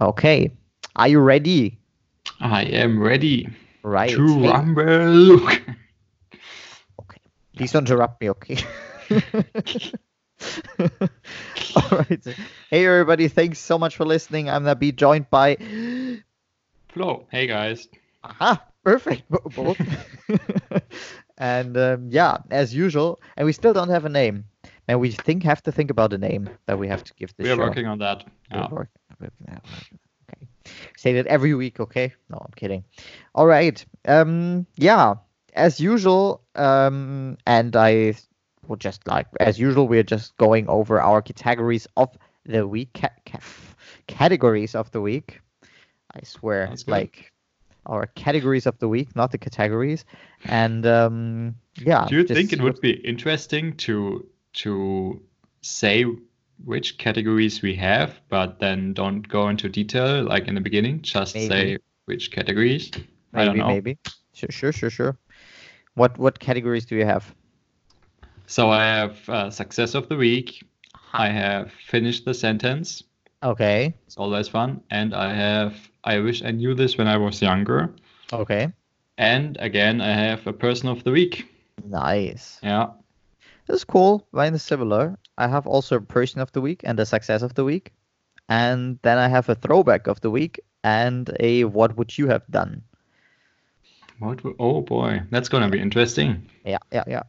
Okay. Are you ready? I am ready Right. to Hey- rumble. Okay. Please don't interrupt me, okay? All right. Hey, everybody. Thanks so much for listening. I'm going to be joined by. Flo, hey guys. Aha, perfect. and um, yeah, as usual. And we still don't have a name. And we think have to think about a name that we have to give this We are show. working on that. We're Yeah. Working- we're- yeah, we're- Okay. Say that every week, okay? No, I'm kidding. All right. Um, yeah, as usual, um, and I would just like, as usual, we're just going over our categories of the week, ca- ca- categories of the week. I swear, good. like our categories of the week, not the categories. And um, yeah. Do you think it would be interesting to to say which categories we have, but then don't go into detail like in the beginning? Just Maybe. say which categories. I Maybe, don't know. maybe. Sure, sure, sure, sure. What what categories do you have? So I have uh, success of the week. I have finished the sentence. Okay. It's always fun. And I have I wish I knew this when I was younger. Okay. And again, I have a person of the week. Nice. Yeah. That's cool. Mine is similar. I have also a person of the week and a success of the week. And then I have a throwback of the week and a what would you have done? What? Oh boy, that's gonna be interesting. Yeah, yeah, yeah.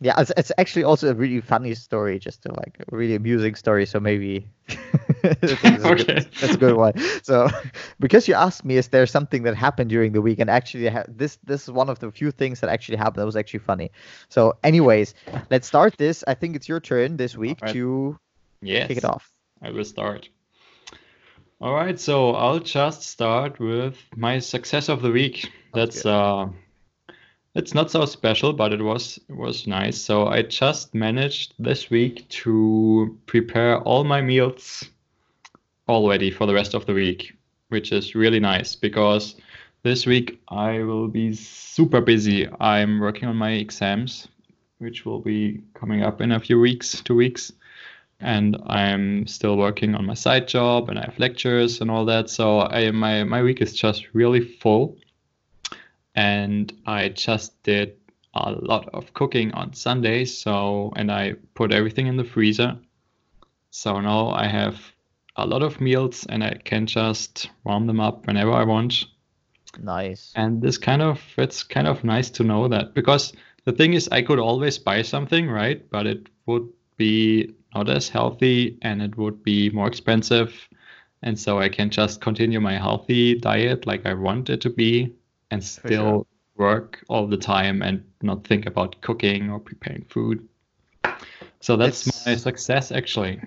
Yeah, it's, it's actually also a really funny story, just to like a really amusing story. So maybe that's, a good, that's a good one. So because you asked me, is there something that happened during the week? And actually, ha- this this is one of the few things that actually happened that was actually funny. So, anyways, let's start this. I think it's your turn this week Alright. to Yes. kick it off. I will start. All right, so I'll just start with my success of the week. Sounds That's uh it's not so special, but it was it was nice. So I just managed this week to prepare all my meals already for the rest of the week, which is really nice because this week I will be super busy. I'm working on my exams, which will be coming up in a few weeks, two weeks and I'm still working on my side job and I have lectures and all that. So I my my week is just really full. And I just did a lot of cooking on Sundays, so and I put everything in the freezer. So now I have a lot of meals and I can just warm them up whenever I want. Nice. And this kind of it's kind of nice to know that because the thing is I could always buy something, right? But it would be not as healthy and it would be more expensive. And so I can just continue my healthy diet like I want it to be and sure. still work all the time and not think about cooking or preparing food. So that's It's- my success actually.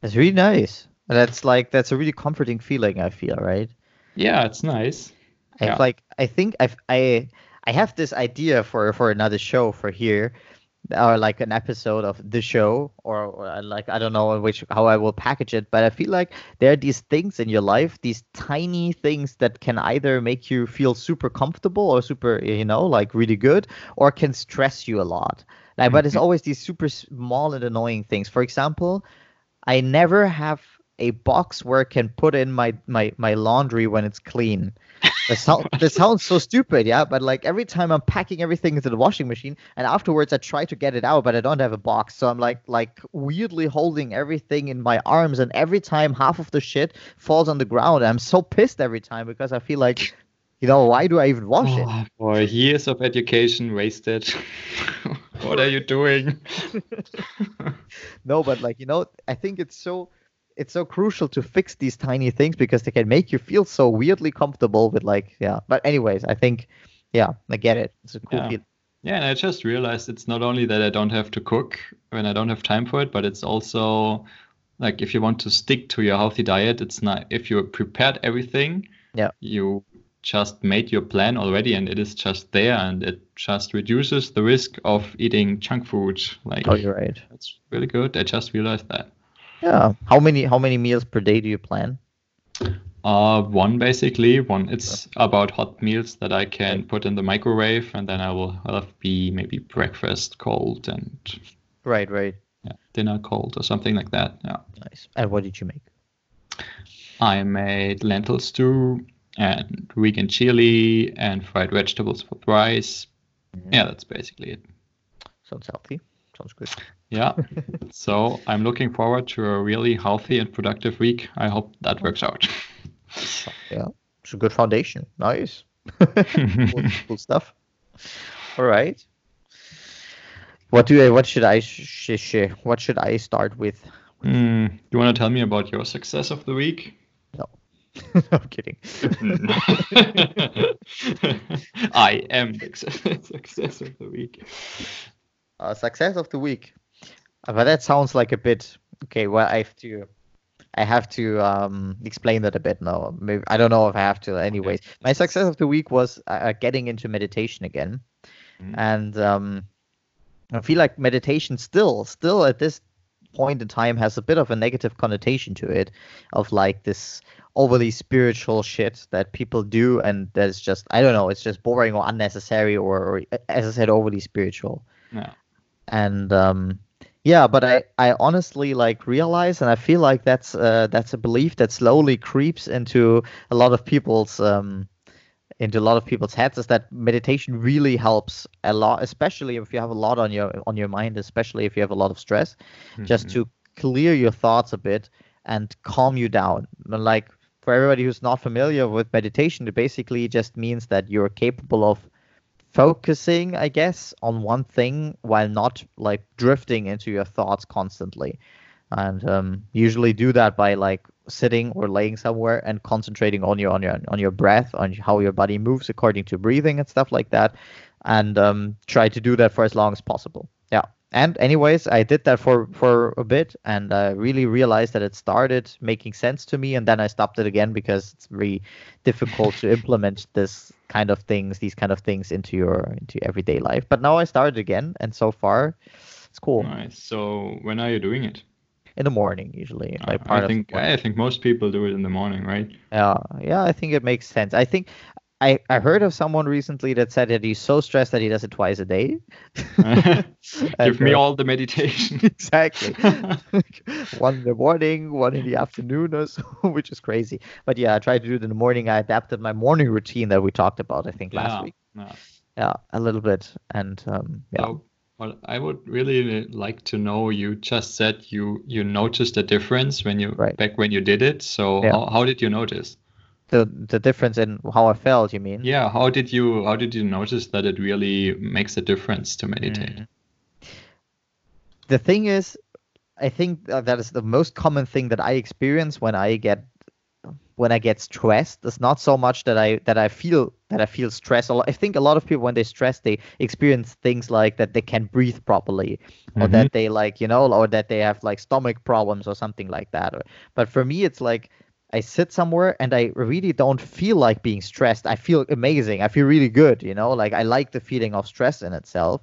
That's really nice. That's like that's a really comforting feeling. I feel right. Yeah, it's nice. I've Yeah. like I think I've I I have this idea for for another show for here, or like an episode of the show, or, or uh, like I don't know which how I will package it, but I feel like there are these things in your life, these tiny things that can either make you feel super comfortable or super you know like really good, or can stress you a lot. Like, but it's mm-hmm. always these super small and annoying things. For example, I never have a box where I can put in my my my laundry when it's clean. That, sound, that sounds so stupid, yeah. But like every time I'm packing everything into the washing machine, and afterwards I try to get it out, but I don't have a box, so I'm like like weirdly holding everything in my arms, and every time half of the shit falls on the ground, I'm so pissed every time because I feel like, you know, why do I even wash it? Oh, boy, years of education wasted. what are you doing? No, but like you know, I think it's so it's so crucial to fix these tiny things because they can make you feel so weirdly comfortable with like yeah. But anyways, I think yeah, I get it. It's a cool Yeah. Yeah, and I just realized it's not only that I don't have to cook when I don't have time for it, but it's also like if you want to stick to your healthy diet, it's not if you prepared everything, Yeah. you just made your plan already and it is just there and it just reduces the risk of eating junk food. Like Oh, you're right. that's really good. I just realized that. Yeah. How many how many meals per day do you plan? Uh, one basically, one it's about hot meals that I can put in the microwave, and then I will have be maybe breakfast cold and Right, right. yeah, dinner cold or something like that. Yeah. Nice. And what did you make? I made lentil stew and vegan chili and fried vegetables with rice. Yeah, that's basically it. Sounds healthy. Sounds good. Yeah. so I'm looking forward to a really healthy and productive week. I hope that works out. Yeah, it's a good foundation. Nice. cool, cool stuff. All right. What do I? What should I? Sh- sh- what should I start with? Mm, do you want to tell me about your success of the week? No, I'm kidding. I am the success of the week. Uh, success of the week. Uh, but that sounds like a bit okay. Well, I have to. I have to um, explain that a bit now. Maybe I don't know if I have to. Anyways, my success of the week was uh, getting into meditation again, Mhm. and um, I feel like meditation still, still at this point in time has a bit of a negative connotation to it, of like this overly spiritual shit that people do, and that's just I don't know, it's just boring or unnecessary, or, or as I said, overly spiritual Yeah. and um yeah but i i honestly like realize and i feel like that's uh that's a belief that slowly creeps into a lot of people's um into a lot of people's heads is that meditation really helps a lot especially if you have a lot on your on your mind especially if you have a lot of stress just Mhm. to clear your thoughts a bit and calm you down like for everybody who's not familiar with meditation it basically just means that you're capable of focusing i guess on one thing while not like drifting into your thoughts constantly. And um, usually do that by like sitting or laying somewhere and concentrating on your on your on your breath on how your body moves according to breathing and stuff like that. And um, try to do that for as long as possible. Yeah. And anyways i did that for for a bit and i really realized that it started making sense to me and then i stopped it again because it's very difficult to implement this kind of things these kind of things into your into your everyday life but now i started again and so far it's cool Nice. So when are you doing it? in the morning usually I- like part I think. I think most people do it in the morning, right? Yeah, yeah, I think it makes sense. I think I, I heard of someone recently that said that he's so stressed that he does it twice a day. Give me uh, all the meditation. exactly. one in the morning, one in the afternoon, or so, which is crazy. But yeah, I tried to do it in the morning. I adapted my morning routine that we talked about, I think, last Yeah, week. yeah. Yeah, a little bit. And um, yeah. So, what I would really like to know, you just said you you noticed a difference when you Right. back when you did it. So Yeah. how, how did you notice? The the difference in how I felt, you mean? Yeah, how did you how did you notice that it really makes a difference to meditate? Mm. the thing is i think that is the most common thing that i experience when i get when i get stressed it's not so much that i that i feel that i feel stress i think a lot of people when they stress they experience things like that they can't breathe properly or that they like you know or that they have like stomach problems or something like that or, but for me it's like I sit somewhere and I really don't feel like being stressed. I feel amazing. I feel really good, you know, like I like the feeling of stress in itself,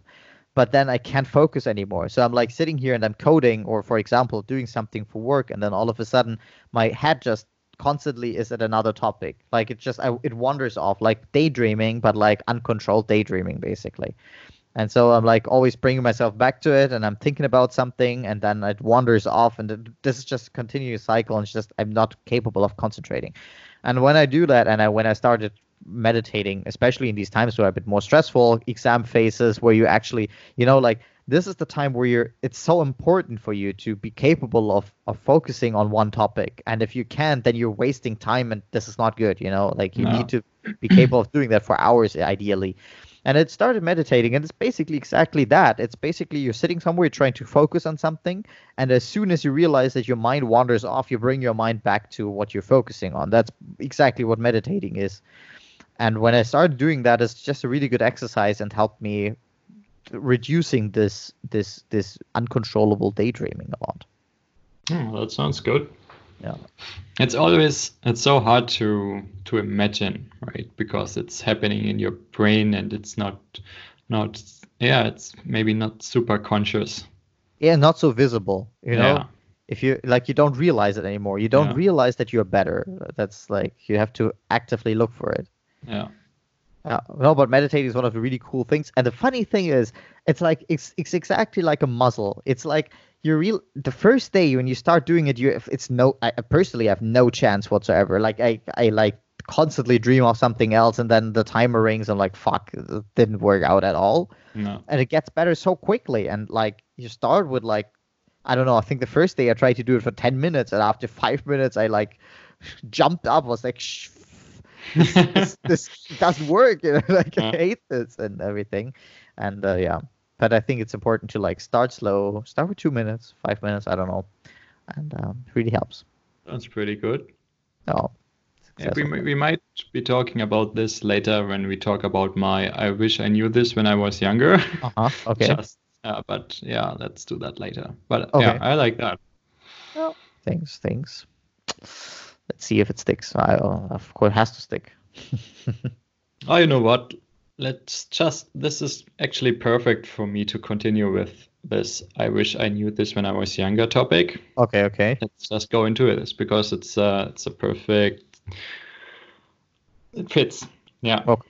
but then I can't focus anymore. So I'm like sitting here and I'm coding or, for example, doing something for work, and then all of a sudden my head just constantly is at another topic. Like it just I, it wanders off, like daydreaming, but like uncontrolled daydreaming, basically. And so I'm like always bringing myself back to it, and I'm thinking about something, and then it wanders off, and this is just a continuous cycle, and it's just I'm not capable of concentrating. And when I do that, and I when I started meditating, especially in these times where are a bit more stressful, exam phases where you actually, you know, like this is the time where you're it's so important for you to be capable of of focusing on one topic. And if you can't, then you're wasting time and this is not good, you know, like you No. need to be capable of doing that for hours ideally. And it started meditating, and it's basically exactly that. It's basically you're sitting somewhere, trying to focus on something, and as soon as you realize that your mind wanders off, you bring your mind back to what you're focusing on. That's exactly what meditating is. And when I started doing that, it's just a really good exercise and helped me reducing this this this uncontrollable daydreaming a lot. Oh, that sounds good. Yeah. It's always it's so hard to to imagine, right? Because it's happening in your brain and it's not not yeah, it's maybe not super conscious. Yeah, not so visible, you know. Yeah. If you like, you don't realize it anymore. You don't Yeah. realize that you're better. That's like you have to actively look for it. Yeah. Yeah, no, but meditating is one of the really cool things. And the funny thing is, it's like it's it's exactly like a muscle. It's like you real the first day when you start doing it, you if it's no. I personally have no chance whatsoever. Like I I like constantly dream of something else, and then the timer rings. and like, fuck, it didn't work out at all. No. And it gets better so quickly. And like you start with like I don't know. I think the first day I tried to do it for ten minutes, and after five minutes, I like jumped up. Was like, Shh, this, this, this doesn't work. You know, like Yeah. I hate this and everything. And uh, yeah, but I think it's important to like start slow. Start with two minutes, five minutes. I don't know, and um, it really helps. That's pretty good. Oh, Yeah, we, we might be talking about this later when we talk about my I wish I knew this when I was younger. Uh-huh. Okay. Just, uh, but yeah, let's do that later. But Okay. yeah, I like that. Well, Thanks. Thanks. Let's see if it sticks. I, uh, of course, it has to stick. Oh, you know what? Let's just, this is actually perfect for me to continue with this I wish I knew this when I was younger topic. okay. Okay. Let's just go into it. It's because it's uh, it's a perfect, it fits. Yeah. Okay.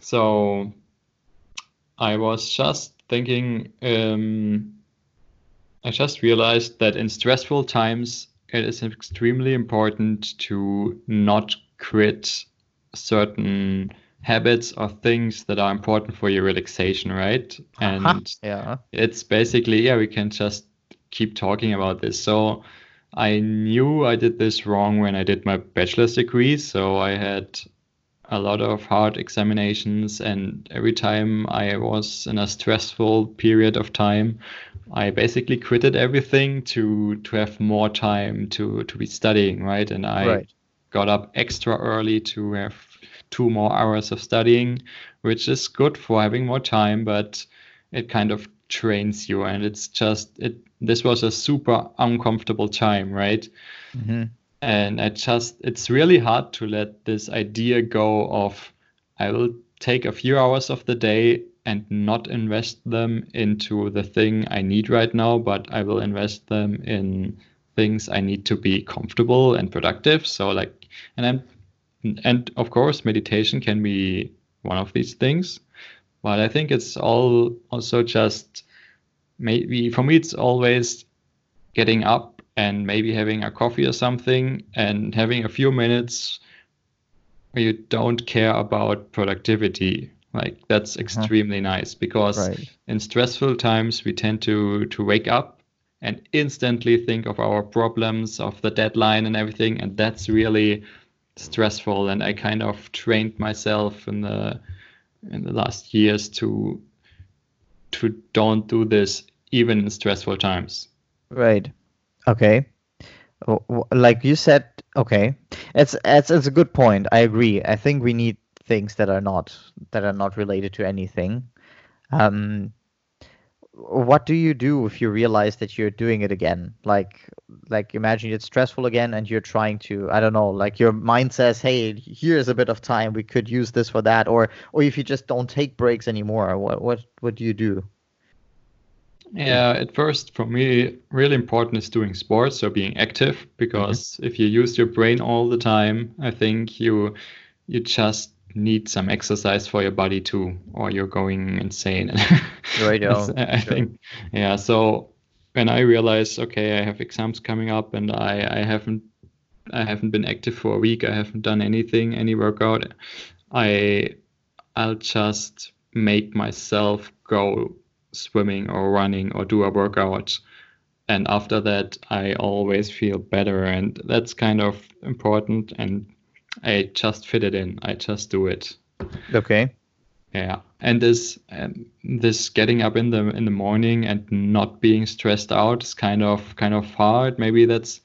So I was just thinking, um, I just realized that in stressful times, it is extremely important to not quit certain habits or things that are important for your relaxation, right? And Uh-huh. Yeah. it's basically yeah we can just keep talking about this so i knew i did this wrong when i did my bachelor's degree so i had a lot of hard examinations and every time i was in a stressful period of time i basically quitted everything to to have more time to to be studying right and i Right. got up extra early to have two more hours of studying which is good for having more time but it kind of trains you. And it's just it this was a super uncomfortable time right? Hmm and i just it's really hard to let this idea go of i will take a few hours of the day and not invest them into the thing i need right now but i will invest them in things i need to be comfortable and productive. So like and i'm and of course meditation can be one of these things but I think it's all also just maybe for me it's always getting up and maybe having a coffee or something and having a few minutes where you don't care about productivity. Like that's uh-huh. extremely nice because Right. in stressful times we tend to to wake up and instantly think of our problems of the deadline and everything and that's really stressful and I kind of trained myself in the in the last years to to don't do this even in stressful times. Right. Okay. Like you said, okay. It's it's it's a good point. I agree. I think we need things that are not that are not related to anything. Um, what do you do if you realize that you're doing it again? Like like imagine it's stressful again and you're trying to I don't know, like your mind says, "Hey, here's a bit of time. We could use this for that." Or or if you just don't take breaks anymore, what what what do you do? Yeah, at first for me, really important is doing sports, so being active, mm-hmm. because if you use your brain all the time, I think you you just need some exercise for your body too, or you're going insane. Right, I sure. think, yeah. So when I realized, okay, I have exams coming up, and I I haven't I haven't been active for a week, I haven't done anything, any workout, I I'll just make myself go swimming or running or do a workout. And after that, I always feel better. And that's kind of important. And I just fit it in. I just do it. Okay. Yeah. And this um, this getting up in the in the morning and not being stressed out is kind of kind of hard. Maybe that's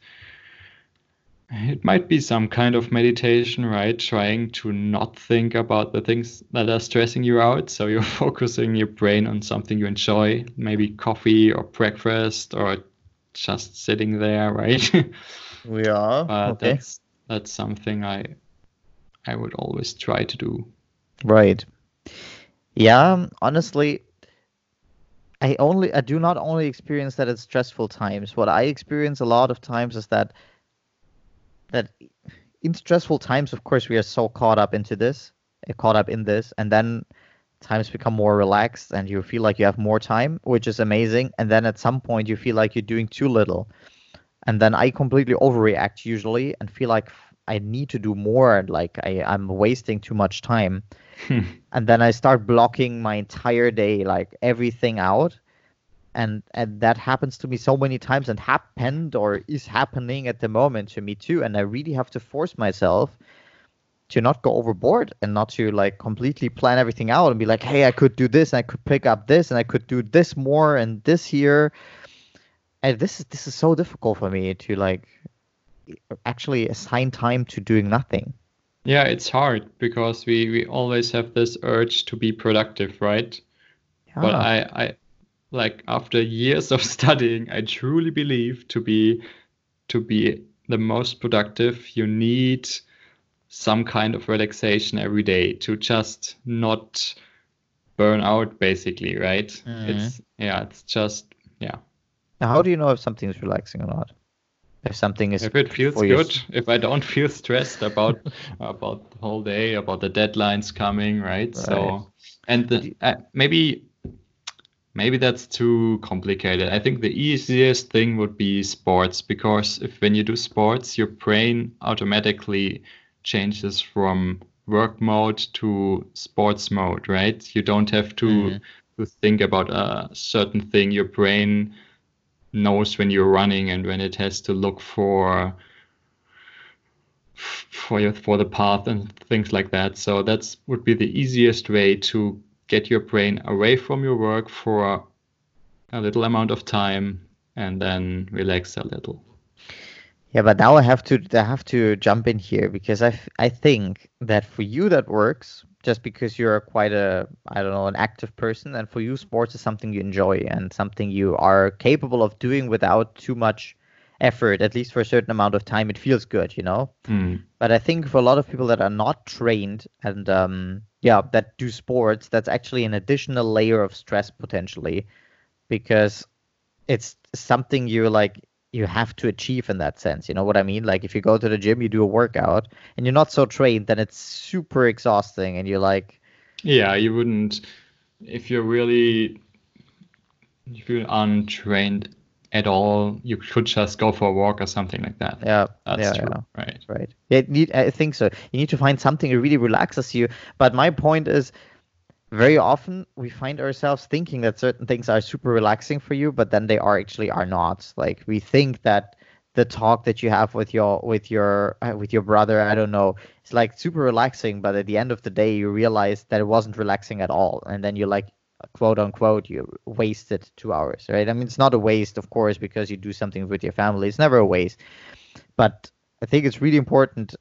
it might be some kind of meditation, right? Trying to not think about the things that are stressing you out. So you're focusing your brain on something you enjoy, maybe coffee or breakfast or just sitting there, right? We are. But okay. that's that's something I I would always try to do. Right. Yeah, honestly, I only I do not only experience that at stressful times. What I experience a lot of times is that that in stressful times, of course, we are so caught up into this, uh, caught up in this, and then times become more relaxed and you feel like you have more time, which is amazing. And then at some point you feel like you're doing too little. And then I completely overreact usually and feel like I need to do more and like I, I'm wasting too much time. and then I start blocking my entire day, like everything out. And and that happens to me so many times and happened or is happening at the moment to me too. And I really have to force myself to not go overboard and not to like completely plan everything out and be like, hey, I could do this, and I could pick up this, and I could do this more and this here. And this is this is so difficult for me to like actually assign time to doing nothing. Yeah, it's hard because we we always have this urge to be productive, right? Yeah. But I I like after years of studying, I truly believe to be to be the most productive, you need some kind of relaxation every day to just not burn out basically right mm-hmm. it's yeah it's just yeah now, how do you know if something is relaxing or not if something is if it feels good if i don't feel stressed about about the whole day about the deadlines coming right, right. so and the, uh, maybe maybe that's too complicated i think the easiest thing would be sports because if when you do sports your brain automatically changes from work mode to sports mode, right? You don't have to mm-hmm. to think about a certain thing. Your brain knows when you're running and when it has to look for for your for the path and things like that. So that's would be the easiest way to get your brain away from your work for a little amount of time and then relax a little. Yeah, but now I have to I have to jump in here because I, I think that for you that works just because you're quite a I don't know an active person and for you sports is something you enjoy and something you are capable of doing without too much effort at least for a certain amount of time it feels good you know mm. but I think for a lot of people that are not trained and um yeah that do sports that's actually an additional layer of stress potentially because it's something you're like you have to achieve in that sense. You know what I mean? Like if you go to the gym, you do a workout, and you're not so trained, then it's super exhausting, and you're like, yeah, you wouldn't if you're really if you're untrained at all, you could just go for a walk or something like that. Yeah, that's yeah, true. Yeah. Right, right. Yeah, need, I think so. You need to find something that really relaxes you. But my point is, very often we find ourselves thinking that certain things are super relaxing for you but then they are actually are not. Like we think that the talk that you have with your with your uh, with your brother i don't know it's like super relaxing but at the end of the day you realize that it wasn't relaxing at all and then you like quote unquote you wasted two hours right? I mean it's not a waste of course because you do something with your family. It's never a waste but i think it's really important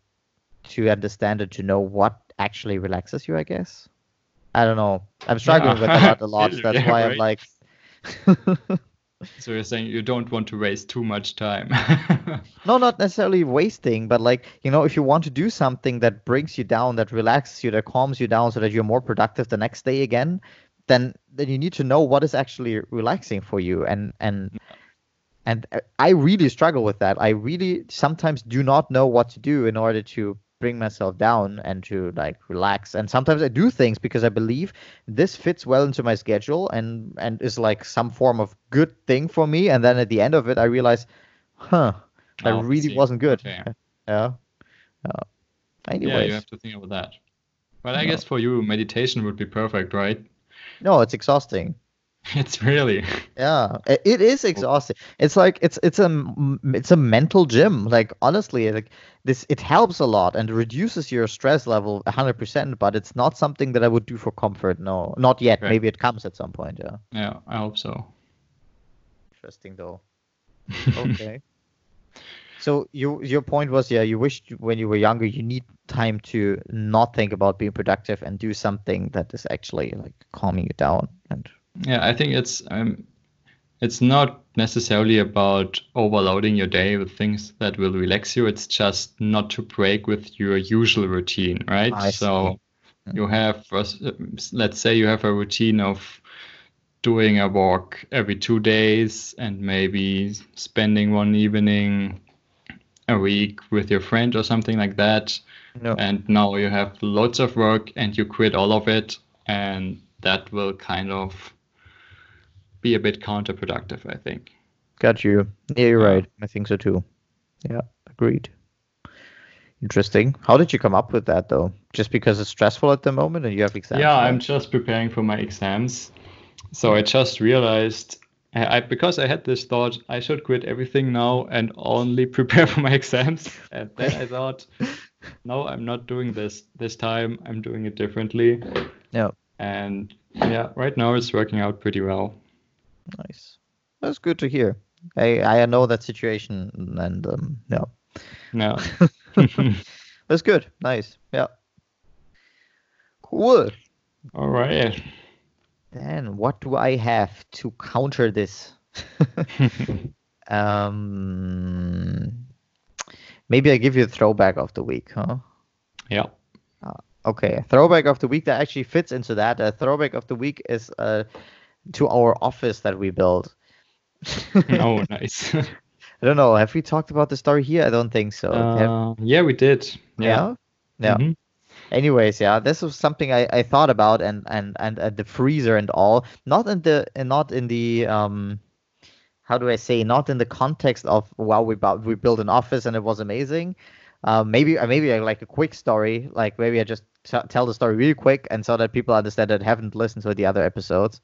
to understand and to know what actually relaxes you i guess I don't know. I'm struggling yeah. with that a lot. That's yeah, why right. I'm like. so you're saying you don't want to waste too much time? no, not necessarily wasting, but like you know, if you want to do something that brings you down, that relaxes you, that calms you down, so that you're more productive the next day again, then then you need to know what is actually relaxing for you, and and. And uh, I really struggle with that. I really sometimes do not know what to do in order to bring myself down and to like relax and sometimes i do things because i believe this fits well into my schedule and and is like some form of good thing for me and then at the end of it i realize huh that oh, really see. wasn't good okay. yeah uh, anyways. yeah you have to think about that but i no. guess for you meditation would be perfect right no it's exhausting It's really yeah, it is exhausting. It's like it's it's a it's a mental gym. Like honestly, like this it helps a lot and reduces your stress level 100%, but it's not something that I would do for comfort. No, not yet. Right. Maybe it comes at some point, yeah. Yeah, I hope so. Interesting though. okay. So you, your point was, yeah, you wished when you were younger, you need time to not think about being productive and do something that is actually like calming you down and yeah, I think it's um, it's not necessarily about overloading your day with things that will relax you. It's just not to break with your usual routine, right? I so see. you have, let's say, you have a routine of doing a walk every two days and maybe spending one evening a week with your friend or something like that. No. And now you have lots of work and you quit all of it and that will kind of be a bit counterproductive, I think. Got you. Yeah, you're Yeah. right. I think so too. Yeah, agreed. Interesting. How did you come up with that though? Just because it's stressful at the moment and you have exams? Yeah, right? I'm just preparing for my exams. So I just realized I, I because I had this thought I should quit everything now and only prepare for my exams. And then I thought, no, I'm not doing this this time. I'm doing it differently. Yeah. And yeah, right now it's working out pretty well. Nice. That's good to hear. I I know that situation and um yeah. No. That's good. Nice. Yeah. Cool. All right. Then what do I have to counter this? um maybe I give you a throwback of the week, huh? yeah. Okay, throwback of the week that actually fits into that. A throwback of the week is uh, to our office that we built. Oh, nice. I don't know. Have we talked about the story here? I don't think so. Have- Uh, yeah, we did. yeah. Yeah. Mhm. Anyways, yeah, this was something I, I thought about and and and at the freezer and all. Not in the not in the um, how do I say? Not in the context of wow, we bought, we built an office and it was amazing. Um, maybe uh, maybe uh, like a quick story. Like maybe I just t- tell the story really quick and so that people understand that haven't listened to the other episodes.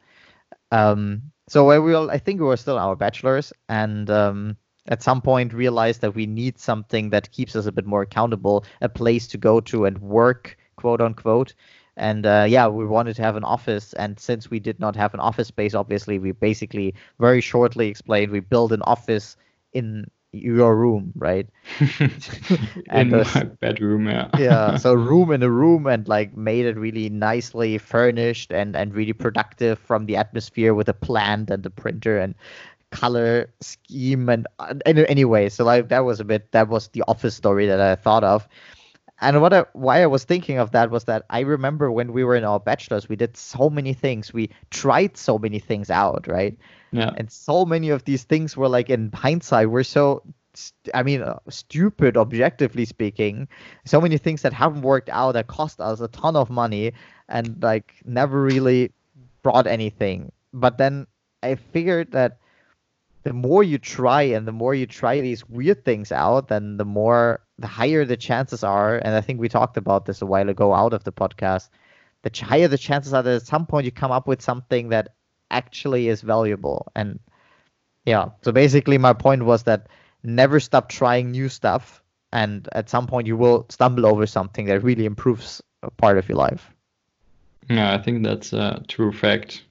Um, so we all, I think we were still our bachelors and um, at some point realized that we need something that keeps us a bit more accountable, a place to go to and work, quote unquote. And uh, yeah, we wanted to have an office. And since we did not have an office space, obviously, we basically very shortly explained we build an office in your room, right? In the- my bedroom, yeah. yeah so room in a room and like made it really nicely furnished and and really productive from the atmosphere with a plant and the printer and color scheme and, and anyway so like that was a bit that was the office story that i thought of and what I, why i was thinking of that was that i remember when we were in our bachelors we did so many things. We tried so many things out right? Yeah. and so many of these things were like in hindsight were so st- i mean uh, stupid objectively speaking. So many things that haven't worked out that cost us a ton of money and like never really brought anything. But then i figured that the more you try and the more you try these weird things out then the more the higher the chances are and i think we talked about this a while ago out of the podcast the higher the chances are that at some point you come up with something that actually is valuable and yeah so basically my point was that never stop trying new stuff and at some point you will stumble over something that really improves a part of your life Yeah, I think that's a true fact.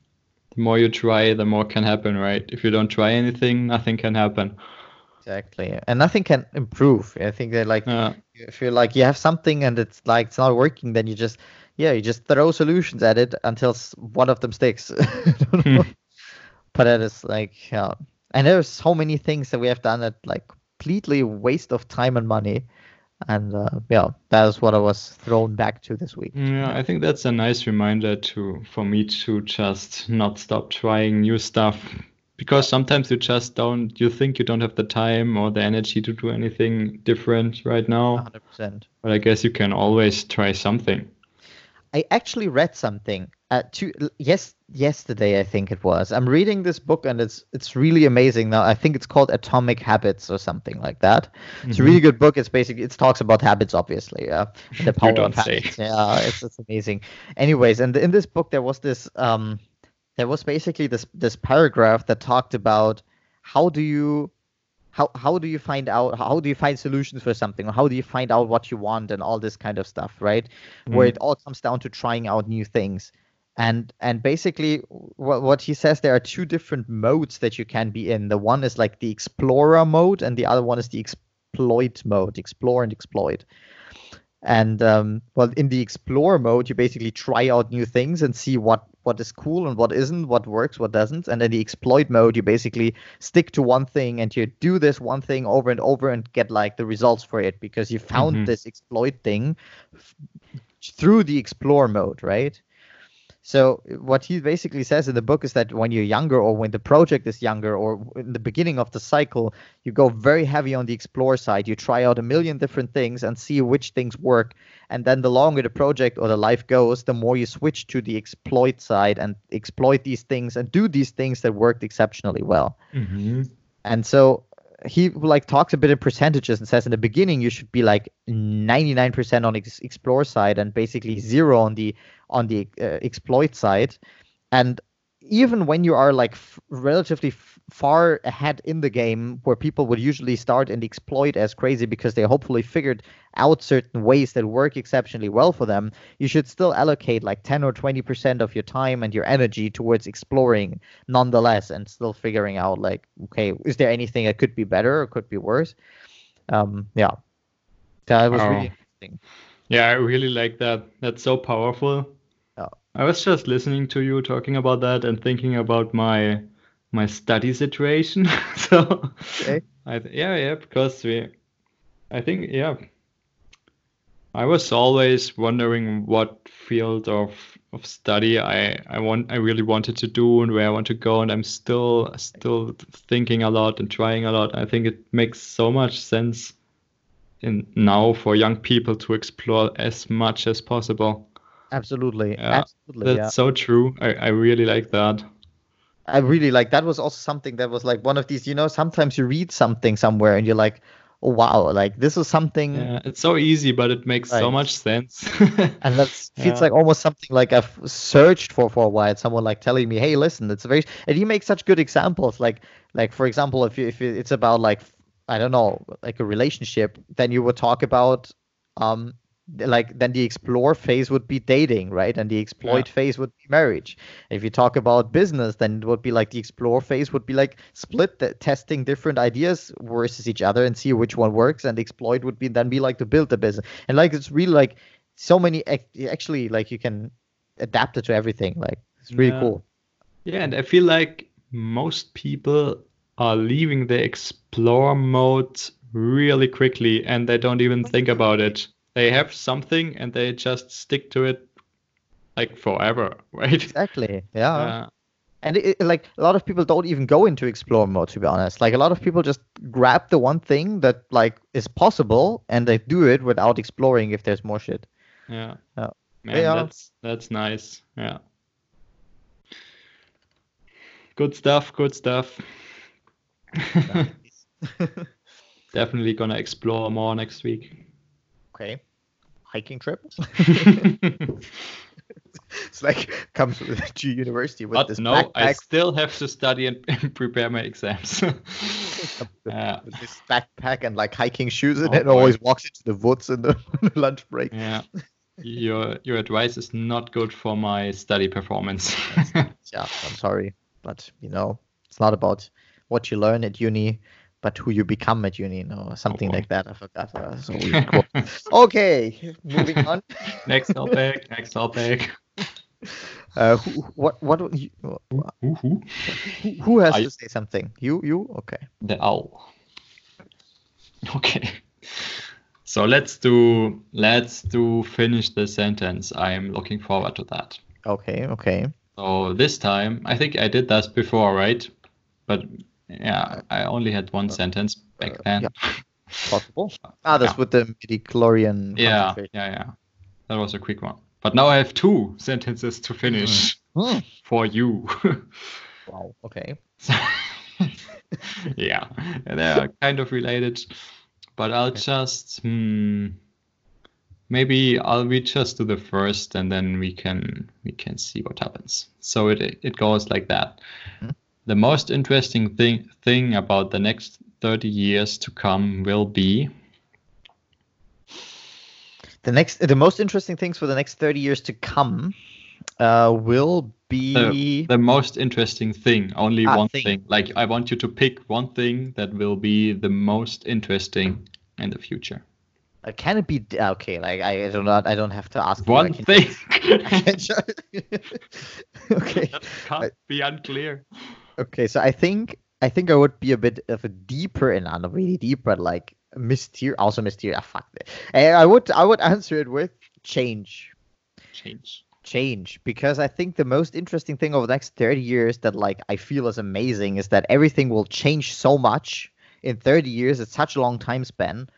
The more you try, the more can happen, right? If you don't try anything, nothing can happen. Exactly. And nothing can improve. I think that like Yeah. if you're like you have something and it's like it's not working then you just yeah you just throw solutions at it until one of them sticks. I but that is like yeah. And there's so many things that we have done that like completely waste of time and money. And uh, yeah that is what i was thrown back to this week. Yeah, I think that's a nice reminder to for me to just not stop trying new stuff because sometimes you just don't you think you don't have the time or the energy to do anything different right now, 100% but I guess you can always try something. I actually read something uh, to, yes yesterday I think it was. I'm reading this book and it's it's really amazing. Now I think it's called Atomic Habits or something like that. It's a really good book. It's basically it talks about habits, obviously. Yeah, and the power of don't say. habits. Yeah, it's it's amazing. Anyways, and in this book there was this um there was basically this this paragraph that talked about how do you how how do you find out how do you find solutions for something? How do you find out what you want and all this kind of stuff right? Where Mm. it all comes down to trying out new things. And and basically what, what he says there are two different modes that you can be in. The one is like the explorer mode and the other one is the exploit mode explore and exploit. And um, well in the explore mode you basically try out new things and see what what is cool and what isn't what works what doesn't and in the exploit mode you basically stick to one thing and you do this one thing over and over and get like the results for it because you found Mhm. this exploit thing f- through the explore mode right So what he basically says in the book is that when you're younger or when the project is younger or in the beginning of the cycle, you go very heavy on the explore side. You try out a million different things and see which things work. And then the longer the project or the life goes, the more you switch to the exploit side and exploit these things and do these things that worked exceptionally well. Mm-hmm. And so he like talks a bit in percentages and says in the beginning you should be like 99% on ex- explore side and basically zero on the on the uh, exploit side. And even when you are like f- relatively f- far ahead in the game where people would usually start and exploit as crazy because they hopefully figured out certain ways that work exceptionally well for them you should still allocate like 10 or 20% of your time and your energy towards exploring nonetheless and still figuring out like okay is there anything that could be better or could be worse um yeah that was Oh. really interesting Yeah, I really like that. That's so powerful. I was just listening to you talking about that and thinking about my my study situation. so Okay. I th- yeah, yeah, because we I think yeah. I was always wondering what field of of study I I want I really wanted to do and where I want to go and I'm still still thinking a lot and trying a lot. I think it makes so much sense in now for young people to explore as much as possible. Absolutely Yeah, absolutely That's yeah so true. I, I really like that. I really like that was also something that was like one of these, you know, sometimes you read something somewhere and you're like, oh wow, like this is something Yeah, it's so easy, but it makes so much sense. and that feels like almost something like I've searched for for a while. Someone like telling me, hey, listen, it's very and you make such good examples. Like like for example, if you, if it's about like I don't know, like a relationship, then you would talk about um like then the explore phase would be dating, right? And the exploit phase would be marriage. If you talk about business, then it would be like the explore phase would be like split the, testing different ideas versus each other and see which one works. And exploit would be then be like to build the business. And like it's really like so many actually like you can adapt it to everything. Like it's really Yeah. cool. Yeah, and I feel like most people are leaving the explore mode really quickly and they don't even think about it. They have something and they just stick to it like forever, right? Exactly. Yeah. And it, like a lot of people don't even go into explore mode to be honest. Like a lot of people just grab the one thing that like is possible and they do it without exploring if there's more shit. Yeah. Yeah. Man, Yeah. that's that's nice. Yeah. Good stuff, good stuff. Definitely gonna explore more next week. okay. Hiking trip. it's like comes with to university with but this no, I still have to study and, and prepare my exams. yeah, with this backpack and like hiking shoes and Oh, it boy. always walks into the woods in the lunch break. yeah. Your your advice is not good for my study performance. Yeah, I'm sorry, but you know, it's not about what you learn at uni, but who you become at uni, or something boy. like that. I forgot. Uh, so okay, moving on. next topic. Next topic. Uh, who, what what you- Ooh, who, who has I- to say something? You you okay? The owl. Okay. So let's do let's do finish the sentence. I am looking forward to that. Okay okay. So this time, I think I did that before, right? But yeah, I only had one sentence back uh, then. yeah. Possible. Ah, that's Yeah. with the midi-chlorian. Yeah, yeah, yeah. That was a quick one. But now I have two sentences to finish Hmm. for you. Wow. Okay. So- yeah, they are kind of related, but I'll just hmm, maybe I'll we just do the first, and then we can we can see what happens. So it it goes like that. Mhm. The most interesting thing thing about the next thirty years to come will be The next, the most interesting things for the next thirty years to come, uh, will be the most interesting thing. Only Ah, one thing. thing. Like I want you to pick one thing that will be the most interesting in the future. Uh, can it be okay? Like I, I don't know. I don't have to ask. One thing. Okay. that can't be unclear. Okay. So I think I think I would be a bit of a deeper and not really deep, but like myster also mysterious. Ah, fuck it. I would I would answer it with change. Change. change because I think the most interesting thing over the next 30 years that like I feel is amazing is that everything will change so much in 30 years. It's such a long time span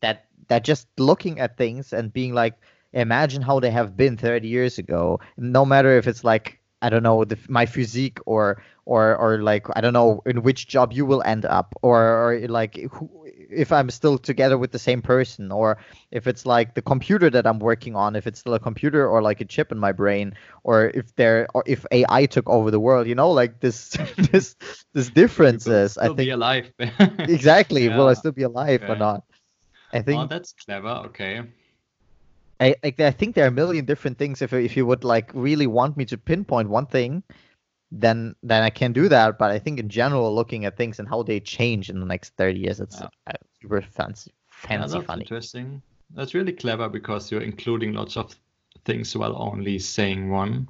that that just looking at things and being like, imagine how they have been 30 years ago. No matter if it's like I don't know the, my physique or or or like I don't know in which job you will end up or or like who, if I'm still together with the same person or if it's like the computer that I'm working on if it's still a computer or like a chip in my brain or if there or if AI took over the world you know like this this this differences I think be alive. Exactly. Yeah. will I still be alive or not? I oh, think oh that's clever. Okay I, I think there are a million different things. If if you would like really want me to pinpoint one thing, then then I can do that. But I think in general, looking at things and how they change in the next thirty years, it's yeah. uh, super fancy, fancy, yeah, that's funny. Interesting. That's really clever because you're including lots of things while only saying one.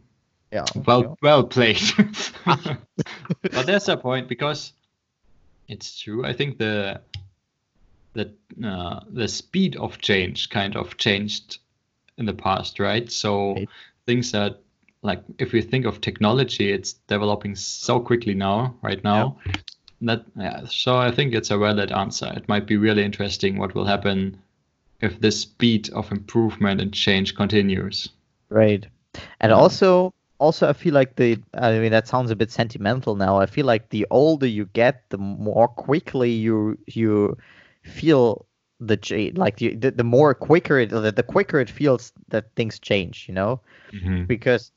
Yeah. Well, well played. but there's a point because it's true. I think the the uh, the speed of change kind of changed in the past, right? So right. things that like if we think of technology, it's developing so quickly now, right now. Yeah. That yeah, so I think it's a valid answer. It might be really interesting what will happen if this speed of improvement and change continues. Right. And mm-hmm. also also I feel like the I mean that sounds a bit sentimental now. I feel like the older you get, the more quickly you you feel the like the, the more quicker it the, the quicker it feels that things change you know mm-hmm. because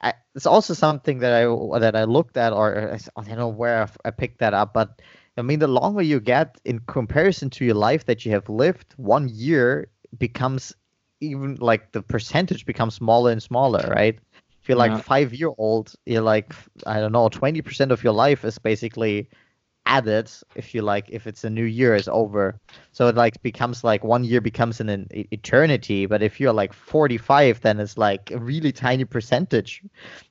I, it's also something that I that I looked at or I don't know where I picked that up but I mean the longer you get in comparison to your life that you have lived one year becomes even like the percentage becomes smaller and smaller right if you're like yeah. five year old you're like I don't know 20% of your life is basically added if you like if it's a new year is over. So it like becomes like one year becomes an, an eternity. But if you're like 45 then it's like a really tiny percentage.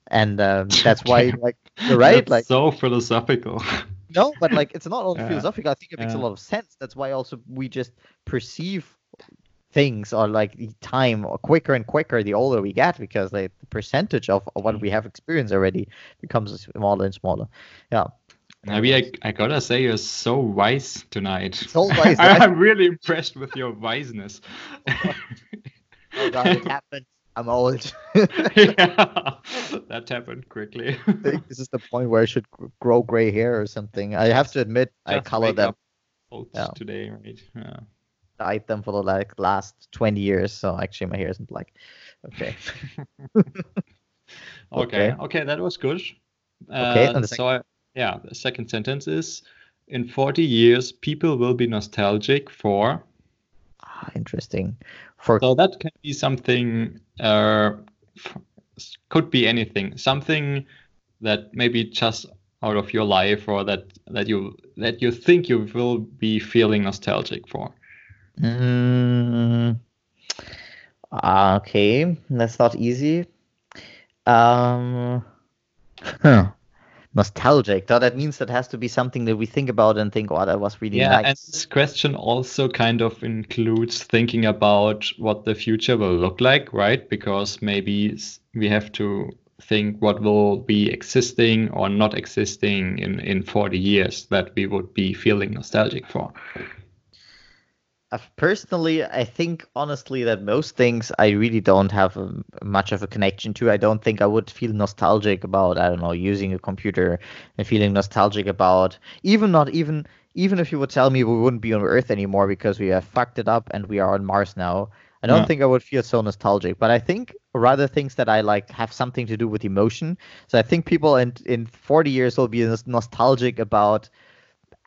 And um, that's why like you're right that's like so philosophical. No but like it's not only yeah. philosophical. I think it makes yeah. a lot of sense. That's why also we just perceive things or like time quicker and quicker the older we get because like, the percentage of, of what we have experienced already becomes smaller and smaller. Yeah Maybe I, I gotta say you're so wise tonight. So wise. I'm really impressed with your wiseness. oh god, it happened. I'm old. yeah, that happened quickly. I think this is the point where I should grow gray hair or something. I have to admit, Just I color them. Yeah. Today, right? Yeah. Dyed them for the like last 20 years, so actually my hair isn't black. Okay. okay. Okay, that was good. Uh, okay, so I, yeah, the second sentence is in 40 years, people will be nostalgic for. Ah, interesting. For so that can be something, uh, could be anything, something that maybe just out of your life or that that you that you think you will be feeling nostalgic for. Mm, okay, that's not easy. Um, huh nostalgic. So that means that has to be something that we think about and think, oh, that was really yeah, nice. and this question also kind of includes thinking about what the future will look like, right? Because maybe we have to think what will be existing or not existing in, in 40 years that we would be feeling nostalgic for personally, I think honestly that most things I really don't have a, much of a connection to. I don't think I would feel nostalgic about I don't know using a computer and feeling nostalgic about even not even even if you would tell me we wouldn't be on Earth anymore because we have fucked it up and we are on Mars now. I don't yeah. think I would feel so nostalgic, but I think rather things that I like have something to do with emotion. So I think people in in 40 years will be nostalgic about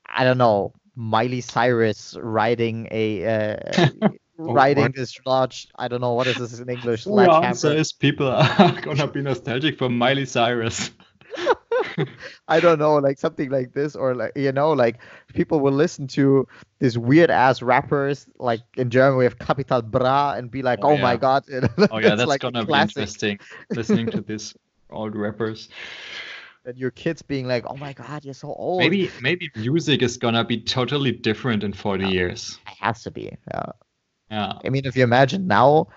I don't know Miley Cyrus riding a uh, riding this large I don't know what is this in English? The answer is people are gonna be nostalgic for Miley Cyrus. I don't know, like something like this, or like you know, like people will listen to these weird ass rappers, like in German we have Capital Bra, and be like, oh, oh yeah. my god, oh yeah, that's like gonna be interesting listening to these old rappers and your kids being like, "Oh my God, you're so old." Maybe maybe music is gonna be totally different in 40 yeah, years. It has to be. Yeah. Yeah. I mean, if you imagine now,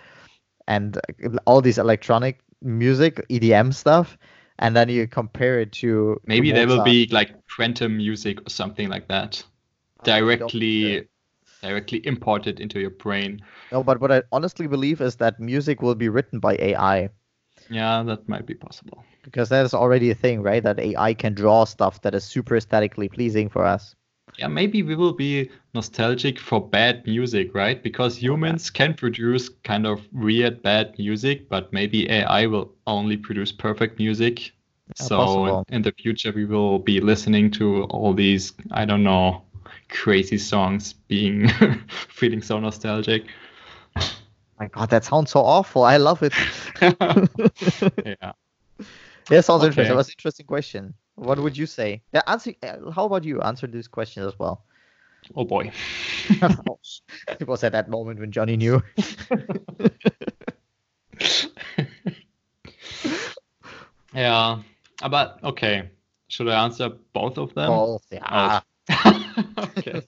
and uh, all these electronic music, EDM stuff, and then you compare it to Maybe there will be like quantum music or something like that, directly directly imported into your brain. No, but what I honestly believe is that music will be written by AI Yeah, that might be possible. Because that is already a thing, right? That AI can draw stuff that is super aesthetically pleasing for us. Yeah, maybe we will be nostalgic for bad music, right? Because humans can produce kind of weird bad music, but maybe AI will only produce perfect music. Yeah, so possible. in the future, we will be listening to all these, I don't know, crazy songs, being feeling so nostalgic. My God, that sounds so awful. I love it. yeah. Yeah, sounds Okay. interesting. That's an interesting question. What would you say? Yeah, answer. uh, How about you? Answer this question as well. Oh boy. it was at that moment when Johnny knew. yeah. But okay. Should I answer both of them? Both, yeah. okay.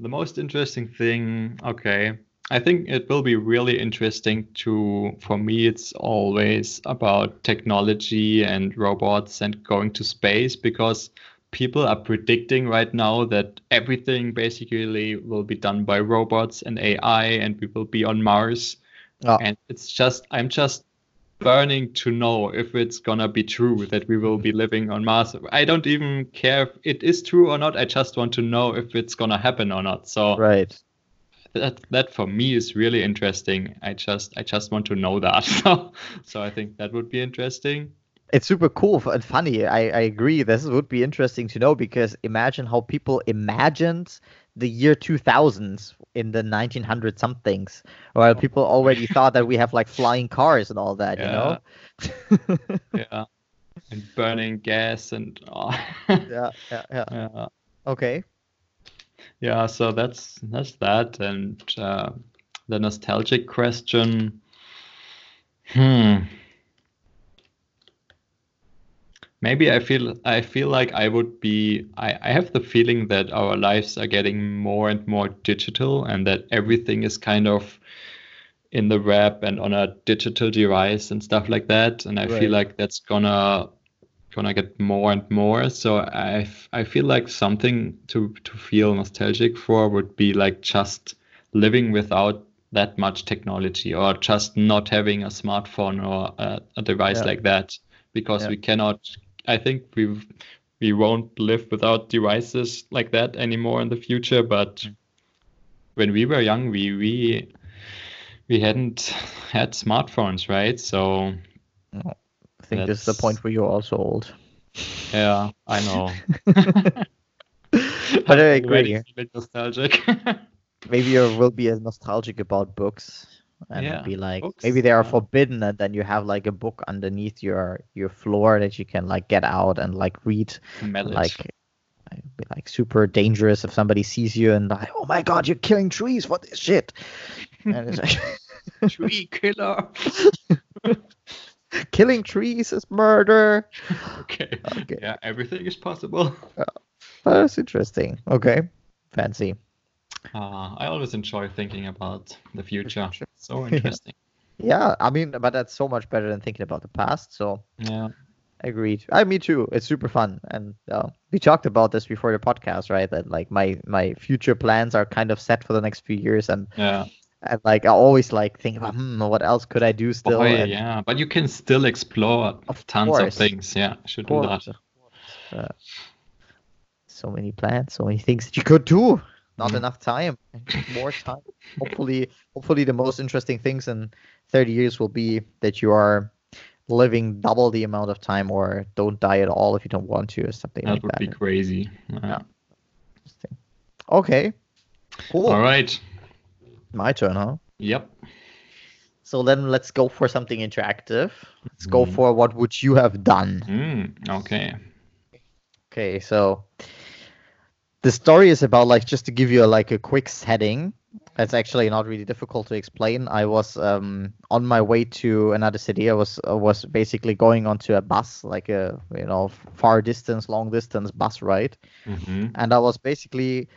the most interesting thing, okay. I think it will be really interesting to, for me, it's always about technology and robots and going to space because people are predicting right now that everything basically will be done by robots and AI and we will be on Mars. Oh. And it's just, I'm just burning to know if it's gonna be true that we will be living on Mars. I don't even care if it is true or not. I just want to know if it's gonna happen or not. So Right. That that for me is really interesting. I just I just want to know that. So so I think that would be interesting. It's super cool and funny. I, I agree. This would be interesting to know because imagine how people imagined the year 2000s in the 1900 somethings, while oh. people already thought that we have like flying cars and all that, you know? Yeah. And burning gas and oh. yeah, yeah, yeah. yeah. Okay. Yeah, so that's that's that, and uh, the nostalgic question. Hmm. Maybe I feel I feel like I would be I, I have the feeling that our lives are getting more and more digital and that everything is kind of in the web and on a digital device and stuff like that. And I Right. feel like that's gonna gonna get more and more. So I I feel like something to to feel nostalgic for would be like just living without that much technology or just not having a smartphone or a, a device Yeah. like that because Yeah. we cannot I think we we won't live without devices like that anymore in the future but Mm. when we were young we we we hadn't had smartphones right so I think this is the point where you're also old. yeah i know But I I'm already agree. nostalgic Maybe you will be as nostalgic about books and Yeah, be like books, maybe they are yeah. forbidden and then you have like a book underneath your your floor that you can like get out and like read like it'd be like super dangerous if somebody sees you and like oh my god you're killing trees what this shit and it's like tree killer killing trees is murder. Okay. Okay. yeah everything is possible. That's interesting. Okay fancy. Uh, i always enjoy thinking about the future. So interesting. Yeah i mean but that's so much better than thinking about the past so yeah. Agreed. I me too. It's super fun, and uh, we talked about this before the podcast, right? That like my my future plans are kind of set for the next few years, and yeah and like I always like think about hmm, what else could I do still? Boy, and yeah but you can still explore Of tons course. of things yeah should do that uh, so many plans, so many things that you could do. Not Mhm. enough time. More time. hopefully, hopefully the most interesting things in 30 years will be that you are living double the amount of time or don't die at all if you don't want to or something like that like would that. be crazy yeah. Yeah. Okay. Cool. all right My turn, huh? yep So then let's go for something interactive. Let's go Mhm. for what would you have done? mm, okay Okay, so the story is about like just to give you a, like a quick setting. It's actually not really difficult to explain. I was um, on my way to another city. I was I was basically going onto a bus, like a you know far distance, long distance bus ride. hmm and I was basically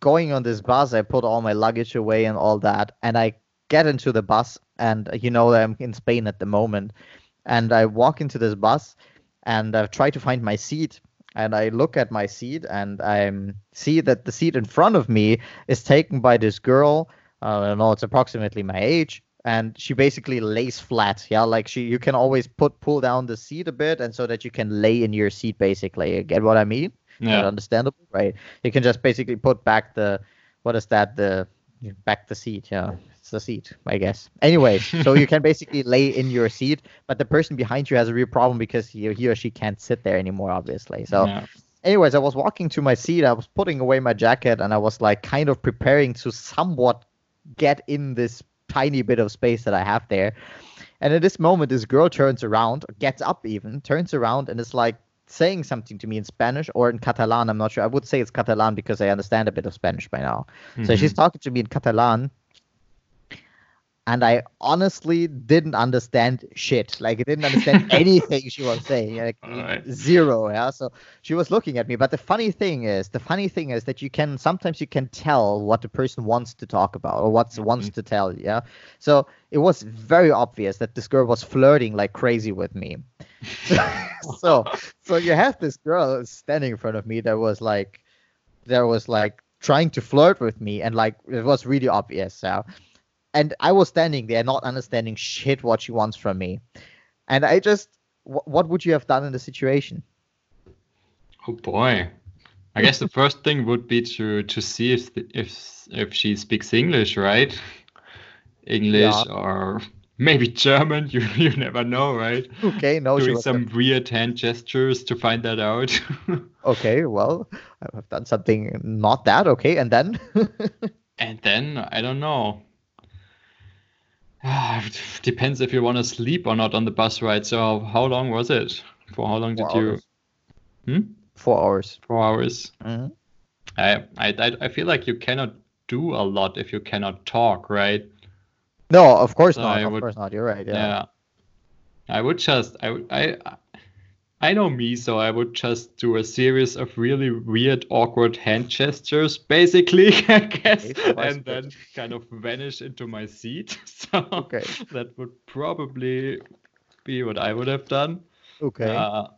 going on this bus. I put all my luggage away and all that, and I get into the bus, and uh, you know I'm in Spain at the moment, and I walk into this bus, and I try to find my seat, and I look at my seat, and I see that the seat in front of me is taken by this girl. Uh, I don't know, it's approximately my age, and she basically lays flat. Yeah, like she, you can always put pull down the seat a bit, and so that you can lay in your seat. Basically, get what I mean? Yeah. understandable, right? You can just basically put back the what is that the back the seat yeah it's the seat i guess anyway so you can basically lay in your seat but the person behind you has a real problem because he, he or she can't sit there anymore obviously so Yeah. anyways i was walking to my seat i was putting away my jacket and i was like kind of preparing to somewhat get in this tiny bit of space that i have there and at this moment this girl turns around gets up even turns around and is like saying something to me in spanish or in catalan i'm not sure. I would say it's catalan because i understand a bit of spanish by now. So mm-hmm. she's talking to me in catalan and I honestly didn't understand shit. Like I didn't understand anything she was saying. Like Alright. zero. Yeah. So she was looking at me. But the funny thing is, the funny thing is that you can sometimes you can tell what the person wants to talk about or what's mm-hmm. wants to tell. Yeah. So it was very obvious that this girl was flirting like crazy with me. so so you have this girl standing in front of me that was like that was like trying to flirt with me and like it was really obvious so and i was standing there not understanding shit what she wants from me and i just wh- what would you have done in the situation Oh boy. I guess the first thing would be to to see if the, if if she speaks English, right? English or maybe German. You you never know, right? okay no Doing some weird hand gestures to find that out. okay well i've done something not that okay and then and then I don't know. It Depends if you want to sleep or not on the bus ride. So how long was it? For how long did Four you? Hmm? four hours Four hours. Mhm. I, I I feel like you cannot do a lot if you cannot talk, right? no of course So not I of would- course not you're right yeah, Yeah. I would just I I I know me, so I would just do a series of really weird, awkward hand gestures, basically, I guess, Okay, and then kind of vanish into my seat. So Okay. that would probably be what I would have done. okay Uh,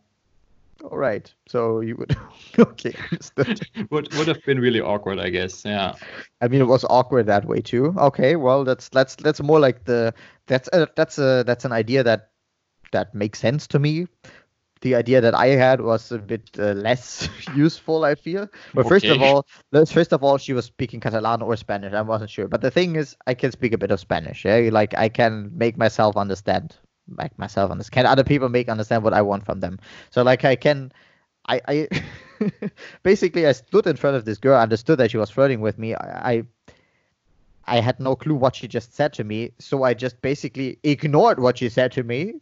all right so you would okay understood would would have been really awkward, I guess. Yeah. I mean, it was awkward that way too. Okay, well, that's that's that's more like the that's a, that's a that's an idea that that makes sense to me. The idea that I had was a bit uh, less useful. I feel. But first of all, first of all, she was speaking Catalan or Spanish. I wasn't sure. But the thing is, I can speak a bit of Spanish. Yeah, like I can make myself understand, make myself understand. Can other people make understand what I want from them? So like I can, I I basically I stood in front of this girl, understood that she was flirting with me. I, I I had no clue what she just said to me, so I just basically ignored what she said to me,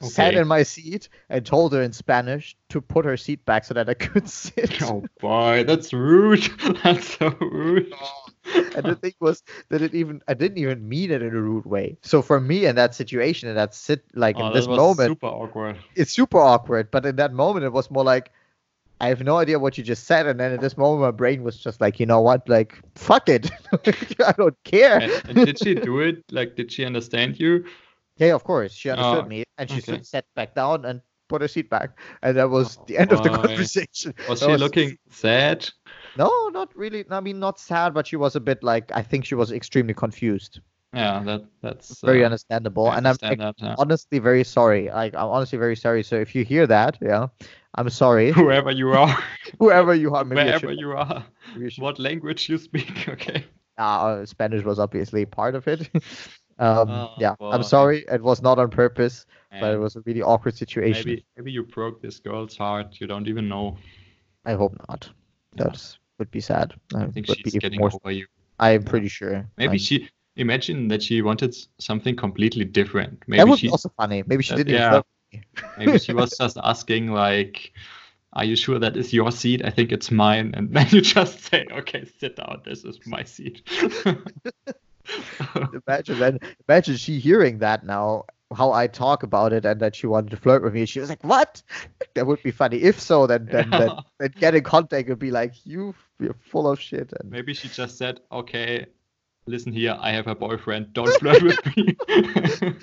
sat in my seat, and told her in Spanish to put her seat back so that I could sit. Oh boy, that's rude. That's so rude. and the thing was that it even I didn't even mean it in a rude way. So for me in that situation, in that sit like Oh, in this moment, super awkward. it's super awkward. But in that moment, it was more like I have no idea what you just said, and then at this moment, my brain was just like, you know what, like fuck it, I don't care. And, and did she do it? Like, did she understand you? Yeah, of course, she understood Oh, me, and she okay. sat back down and put her seat back, and that was Oh, the end of the oh, conversation. Was That she looking sad? No, not really. I mean, not sad, but she was a bit like I think she was extremely confused. Yeah, that that's Very uh, understandable, I and I'm understand that. yeah. honestly very sorry. Like I'm honestly very sorry. So if you hear that, yeah, I'm sorry. Whoever you are, Whoever you are, maybe wherever you are, I what language you speak, okay? uh, Spanish was obviously part of it. um, Oh, yeah, I'm sorry. It was not on purpose, but it was a really awkward situation. maybe maybe you broke this girl's heart. You don't even know. I hope not. Yeah. That would be sad. I think would she's getting more. over you. I'm pretty sure. Maybe I'm- she imagine that she wanted something completely different. that Maybe would she be also funny. Maybe she that- didn't. yeah. flirt with me. maybe she was just asking like are you sure that is your seat? I think it's mine. And then you just say, okay, sit down. This is my seat. imagine then. Imagine she hearing that now. How I talk about it and that she wanted to flirt with me. She was like, "What?" That would be funny. If so, then then, then, then get in contact and be like, "You, you're full of shit." And Maybe she just said, okay, listen here, I have a boyfriend. Don't flirt with me.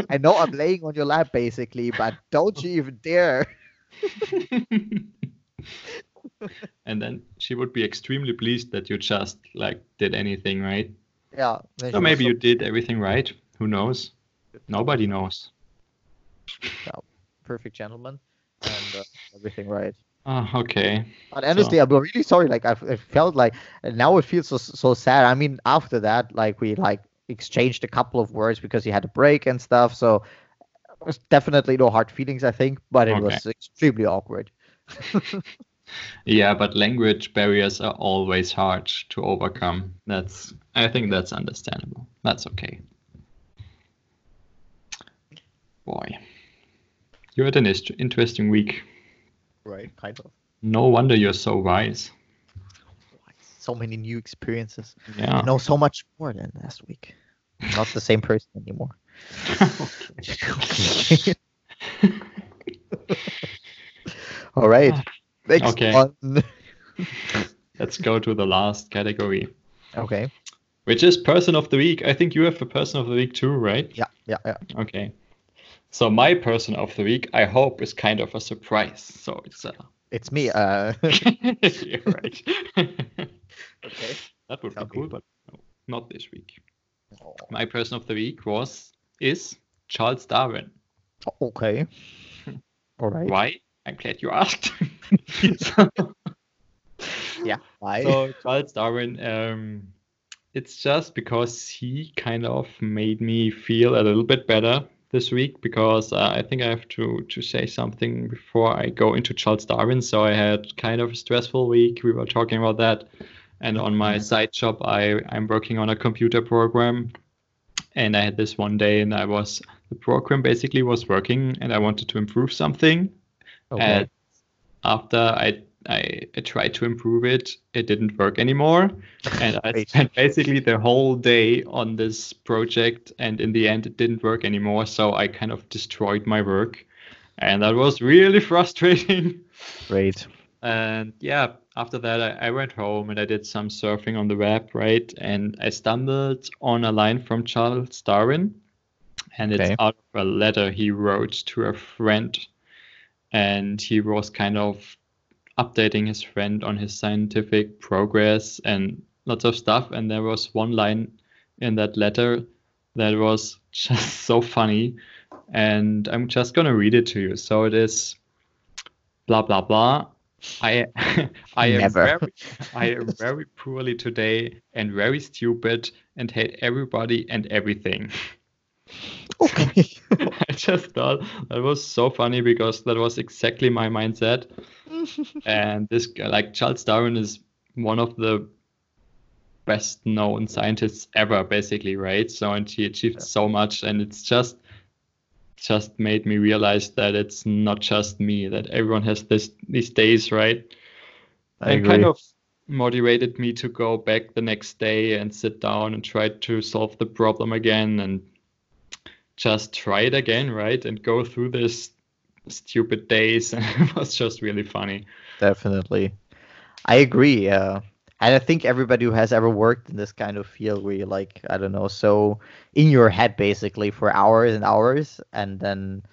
I know I'm laying on your lap basically, but don't you even dare. and then she would be extremely pleased that you just like did anything right. Yeah. So maybe you did everything right. Who knows? Nobody knows. perfect gentleman and uh, everything right. Ah, okay. But honestly, I'm really sorry. Like I, I felt like and now it feels so so sad. I mean, after that, like we like exchanged a couple of words because he had a break and stuff. So it was definitely no hard feelings, I think, but it was extremely awkward. Yeah, but language barriers are always hard to overcome. That's I think that's understandable. That's okay. Boy. You had an interesting week. Right. Kind of. No wonder you're so wise. So many new experiences. Yeah. I know so much more than last week. I'm not the same person anymore. All right. Next Okay. one. Let's go to the last category, Okay. which is person of the week. I think you have a person of the week too, right? Yeah. Yeah. Yeah. Okay. So my person of the week, I hope, is kind of a surprise. So it's uh, It's me. Uh, yeah, right. okay. That would Tell be me. cool, but no, not this week. My person of the week was is Charles Darwin. Okay. All right. Why? I'm glad you asked. so, Yeah. Why? so Charles Darwin, um, it's just because he kind of made me feel a little bit better this week because uh, I think I have to to say something before I go into Charles Darwin. So I had kind of a stressful week. We were talking about that, and on my Mhm. side job, I I'm working on a computer program, and I had this one day, and I was the program basically was working, and I wanted to improve something, okay. and after I, I I tried to improve it, it didn't work anymore, and I spent basically the whole day on this project, and in the end, it didn't work anymore. So I kind of destroyed my work, and that was really frustrating. Great. And yeah, after that, I, I went home and I did some surfing on the web, right? And I stumbled on a line from Charles Darwin, and it's out of a letter he wrote to a friend. And he was kind of updating his friend on his scientific progress and lots of stuff. And there was one line in that letter that was just so funny. And I'm just going to read it to you. So it is blah, blah, blah. I I am very I am very poorly today and very stupid and hate everybody and everything. Okay. I just thought that was so funny because that was exactly my mindset. And this guy, like Charles Darwin, is one of the best known scientists ever, basically, right? So and he achieved so much, and it's just just made me realize that it's not just me, that everyone has this these days, right? I and agree. kind of motivated me to go back the next day and sit down and try to solve the problem again and just try it again, right? And go through this stupid days. And it was just really funny. Definitely. I agree. Uh, and I think everybody who has ever worked in this kind of field where you're like, I don't know, so in your head basically for hours and hours. And then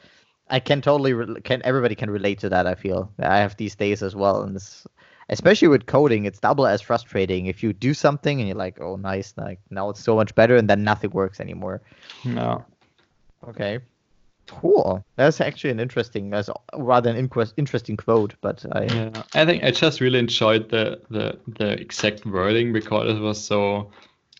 I can totally, re- can everybody can relate to that, I feel. I have these days as well. And it's, especially with coding, it's double as frustrating. If you do something and you're like, oh, nice, like now it's so much better, and then nothing works anymore. No. Okay. Cool. That's actually an interesting, that's rather an inquest, interesting quote, but I, Yeah, I think I just really enjoyed the the the exact wording because it was so.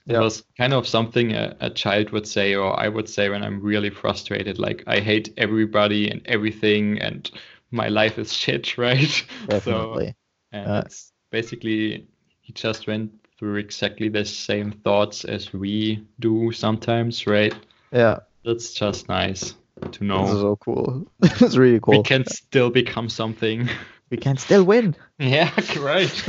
It Yeah. was kind of something a, a child would say, or I would say when I'm really frustrated. Like I hate everybody and everything, and my life is shit, right? So definitely. and Uh, it's basically he just went through exactly the same thoughts as we do sometimes, right? yeah. That's just nice to know. This is so cool. it's really cool. We can still become something. We can still win. yeah, right.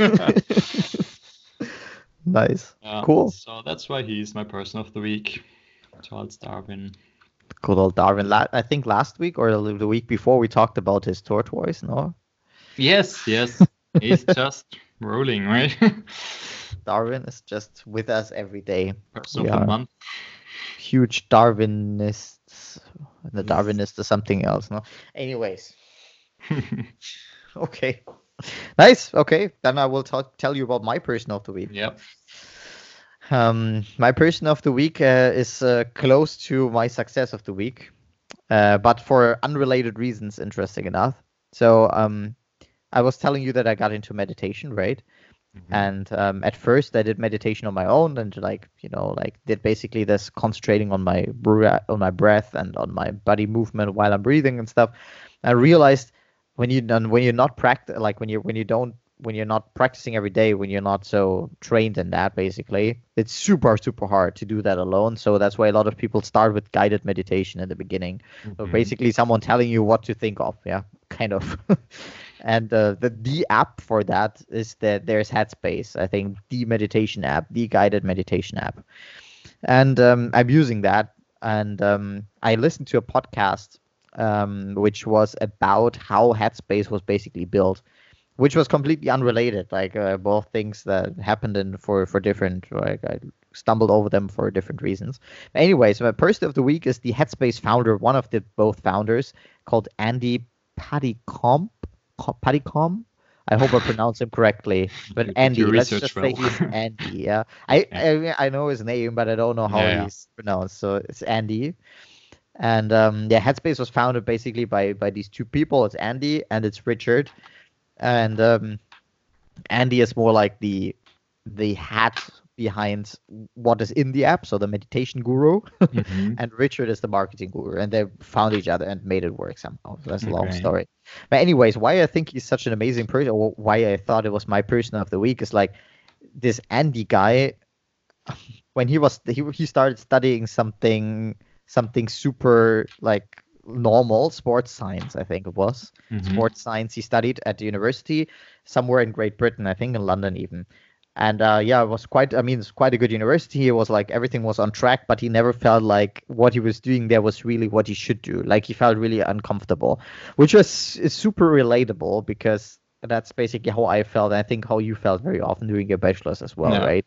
nice. Yeah, Cool. So that's why he's my person of the week, Charles Darwin. Good old Darwin. La- I think last week or the week before we talked about his tortoise, no? Yes, yes. He's just rolling, right? Darwin is just with us every day. Person of the month. Huge Darwinists. The Darwinist is something else, no? Anyways, okay. Nice. Okay, then I will talk, tell you about my person of the week. yep. Um, my person of the week uh, is uh, close to my success of the week, uh, but for unrelated reasons, interesting enough. So, um, I was telling you that I got into meditation, right? Mhm. And um, at first, I did meditation on my own, and like you know, like did basically this concentrating on my on my breath and on my body movement while I'm breathing and stuff. I realized when you when you're not practice like when you when you don't when you're not practicing every day when you're not so trained in that basically it's super super hard to do that alone so that's why a lot of people start with guided meditation in the beginning so Mhm. basically someone telling you what to think of yeah kind of and uh, the the app for that is that there's headspace i think the meditation app the guided meditation app. And um, i'm using that. And um, i listened to a podcast um, which was about how headspace was basically built which was completely unrelated like uh, both things that happened in for for different like i stumbled over them for different reasons. Anyways my person of the week is the headspace founder one of the both founders called andy Puddicombe Co- Puddicombe i hope i pronounced him correctly but andy let's just say well. he's andy yeah I, I i know his name but i don't know how Yeah, yeah. he's pronounced so it's andy and um, yeah, Headspace was founded basically by by these two people. It's Andy and it's Richard, and um, Andy is more like the the hat behind what is in the app, so the meditation guru, Mhm. and Richard is the marketing guru, and they found each other and made it work somehow. So that's a long Okay. story. But anyways, why I think he's such an amazing person, or why I thought it was my person of the week, is like this Andy guy. When he was he he started studying something something super like normal sports science, I think it was Mhm. sports science he studied at the university somewhere in Great Britain, I think in London even. And uh, yeah, it was quite. I mean, it's quite a good university. It was like everything was on track, but he never felt like what he was doing there was really what he should do. Like he felt really uncomfortable, which was is super relatable because that's basically how I felt. And I think how you felt very often during your bachelor's as well, Yeah. right?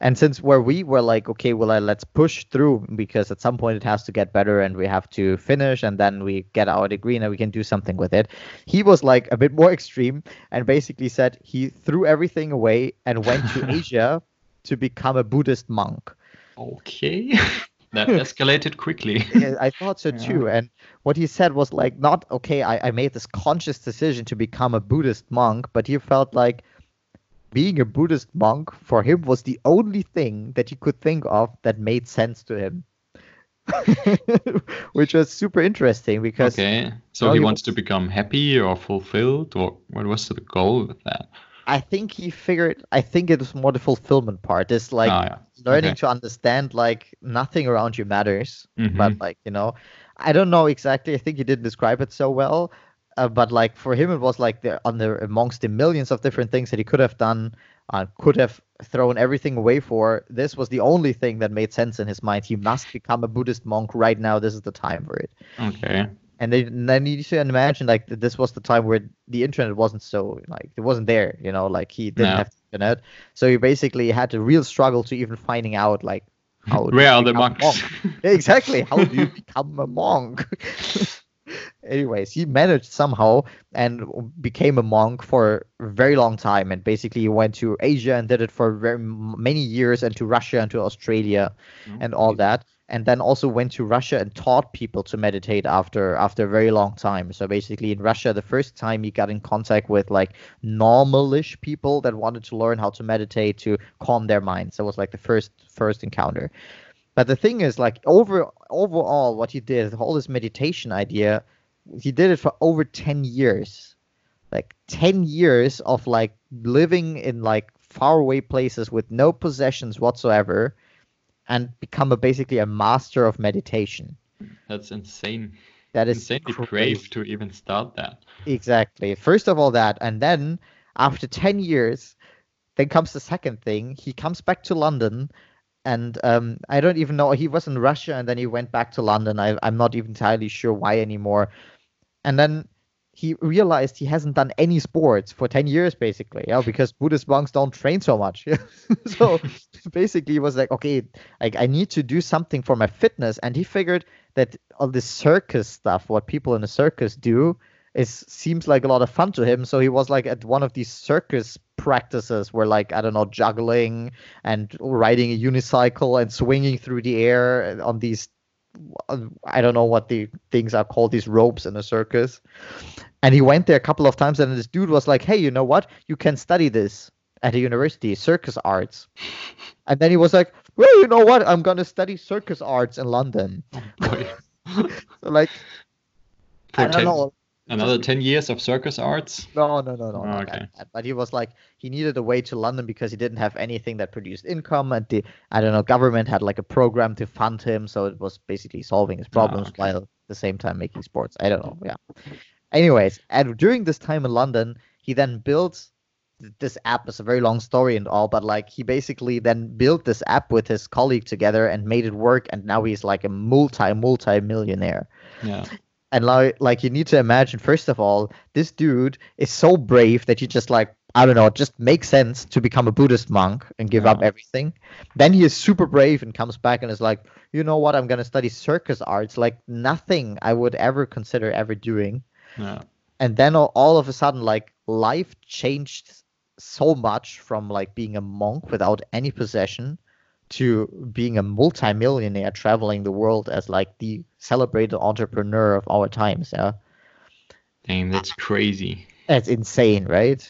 And since where we were like, okay, well, uh, let's push through because at some point it has to get better and we have to finish and then we get our degree and we can do something with it. He was like a bit more extreme and basically said he threw everything away and went to Asia to become a Buddhist monk. Okay. that escalated quickly. Yeah, I thought so Yeah. too. And what he said was like, not okay, I, I made this conscious decision to become a Buddhist monk, but he felt like being a Buddhist monk for him was the only thing that he could think of that made sense to him. Which was super interesting because Okay. So he he wants to become happy or fulfilled, or what was the goal with that? I think he figured, I think it was more the fulfillment part. This like ah, yeah. learning Okay. to understand like nothing around you matters. but Mhm. like you know i don't know exactly i think he didn't describe it so well uh, but like for him it was like the under amongst the millions of different things that he could have done uh, could have thrown everything away for this was the only thing that made sense in his mind he must become a buddhist monk right now this is the time for it Okay. and then, you should imagine like this was the time where the internet wasn't so like it wasn't there you know like he didn't No. have the internet so he basically had a real struggle to even finding out like how Where are the monks? monk? exactly how do you become a monk anyways he managed somehow and became a monk for a very long time and basically he went to asia and did it for very many years and to russia and to australia mm-hmm. and all that. And then also went to russia and taught people to meditate after after a very long time. So basically in russia the first time he got in contact with like normalish people that wanted to learn how to meditate to calm their minds. That was like the first first encounter. But the thing is like over overall what he did all this meditation idea he did it for over 10 years like 10 years of like living in like faraway places with no possessions whatsoever and become a basically a master of meditation That's insane. that is Insanely crazy. brave to even start that. Exactly. First of all, that, and then after 10 years, then comes the second thing. He comes back to London, and um, I don't even know. He was in Russia, and then he went back to London. I, I'm not even entirely sure why anymore. And then he realized he hasn't done any sports for 10 years basically yeah because buddhist monks don't train so much. So basically he was like okay like i need to do something for my fitness and he figured that all this circus stuff what people in a circus do is seems like a lot of fun to him. So he was like at one of these circus practices where like i don't know juggling and riding a unicycle and swinging through the air on these I don't know what the things are called, these ropes in a circus. And he went there a couple of times, and this dude was like, "Hey, you know what? You can study this at a university, circus arts." And then he was like, "Well, you know what? I'm gonna study circus arts in London." Oh boy. so like, I don't 10 know. Another 10 years of circus arts? No, no, no, no. Oh, okay. that. But he was like, he needed a way to London because he didn't have anything that produced income, and the I don't know government had like a program to fund him, so it was basically solving his problems Ah, okay. while at the same time making sports. I don't know. Yeah. Anyways, and during this time in London, he then built this app. It's a very long story and all, but like he basically then built this app with his colleague together and made it work, and now he's like a multi multi millionaire. Yeah. And like, like you need to imagine, first of all, this dude is so brave that he just like, I don't know, it just makes sense to become a Buddhist monk and give up uh-huh. everything. Then he is super brave and comes back and is like, you know what, I'm gonna study circus arts, like nothing I would ever consider ever doing. Yeah. And then all, all of a sudden, like life changed so much from like being a monk without any possession to being a multimillionaire traveling the world as like the celebrated entrepreneur of our times. Yeah. Dang, that's crazy. That's insane, right?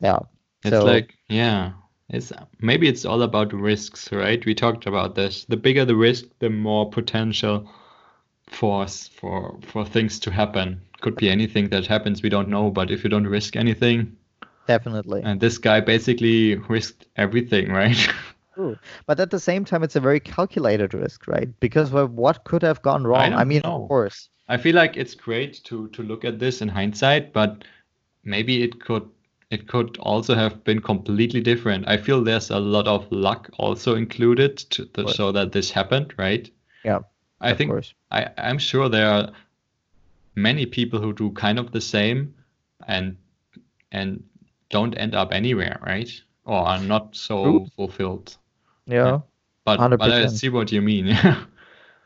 Yeah. It's So- like, yeah, it's maybe it's all about risks, right? We talked about this. The bigger the risk, the more potential force for for things to happen. Could be anything that happens, we don't know, but if you don't risk anything, Definitely. and this guy basically risked everything, right? True. But at the same time, it's a very calculated risk, right? Mm. Because of what could have gone wrong? I, don't mean, know. of course. I feel like it's great to to look at this in hindsight, but maybe it could it could also have been completely different. I feel there's a lot of luck also included to, course. show that this happened, right? Yeah. I of think course. I, I'm sure there are many people who do kind of the same and and don't end up anywhere, right? Or are not so fulfilled. Yeah. But but I 100%. see what you mean.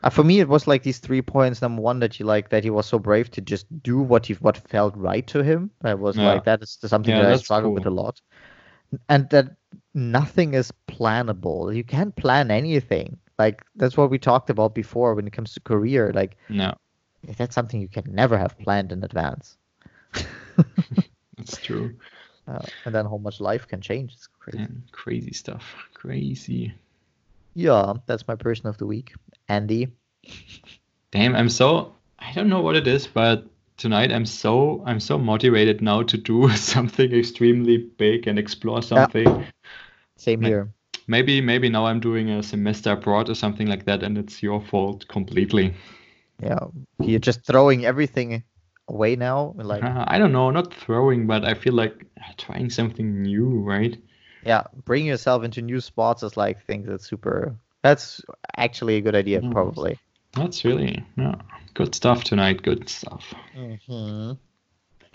Uh, for me, it was like these three points. Number one, that you like that he was so brave to just do what he what felt right to him. I was Yeah. like that is something Yeah, that I that's struggle with a lot. And that nothing is plannable. You can't plan anything. Like that's what we talked about before when it comes to career. Like no, that's something you can never have planned in advance. it's true. Uh, and then how much life can change. It's crazy. Crazy stuff. Crazy. Yeah, that's my person of the week, Andy. Damn, I'm so I don't know what it is, but tonight I'm so I'm so motivated now to do something extremely big and explore something. Same Ma- here. Maybe maybe now I'm doing a semester abroad or something like that and it's your fault completely. Yeah, you're just throwing everything away now. Like, Uh, I don't know, not throwing, but I feel like uh, trying something new, right? yeah, bringing yourself into new spots is like things that's super. That's actually a good idea, Mm. probably. That's really yeah, good stuff tonight, good stuff. Mm-hmm.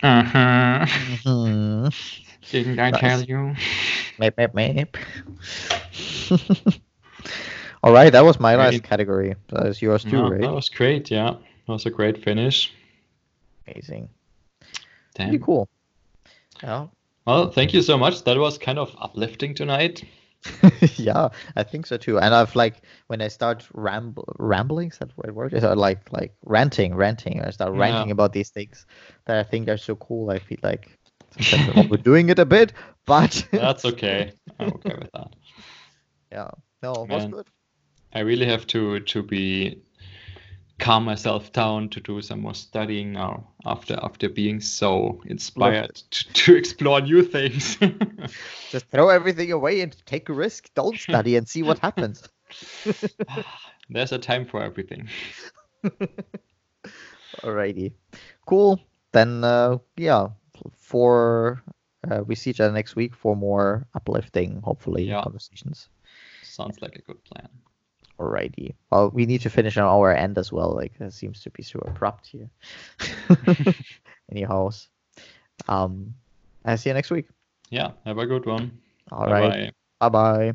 Uh-huh. Mm-hmm. Didn't I Nice. tell you? Map, map, map. All right, that was my last Great. category. That is yours too, Yeah, right? that was great, yeah. That was a great finish. Amazing. Damn. Pretty cool. Yeah. Well, thank you so much. That was kind of uplifting tonight. yeah, I think so too. And I've like when I start ramble, rambling, is that the right word? Is that like like ranting, ranting. I start Yeah. ranting about these things that I think are so cool. I feel like we're doing it a bit, but That's okay. I'm okay with that. yeah, no, it was good. I really have to to be calm myself down to do some more studying now after after being so inspired to, to explore new things. Just throw everything away and take a risk. Don't study and see what happens. There's a time for everything. Alrighty, cool. Then uh, yeah, for uh, we see each other next week for more uplifting, hopefully Yeah. conversations. Sounds like a good plan. Alrighty. Well, we need to finish on our end as well. Like, it seems to be so abrupt here. Anyhow, um, I'll see you next week. Yeah, have a good one. All right. Bye bye.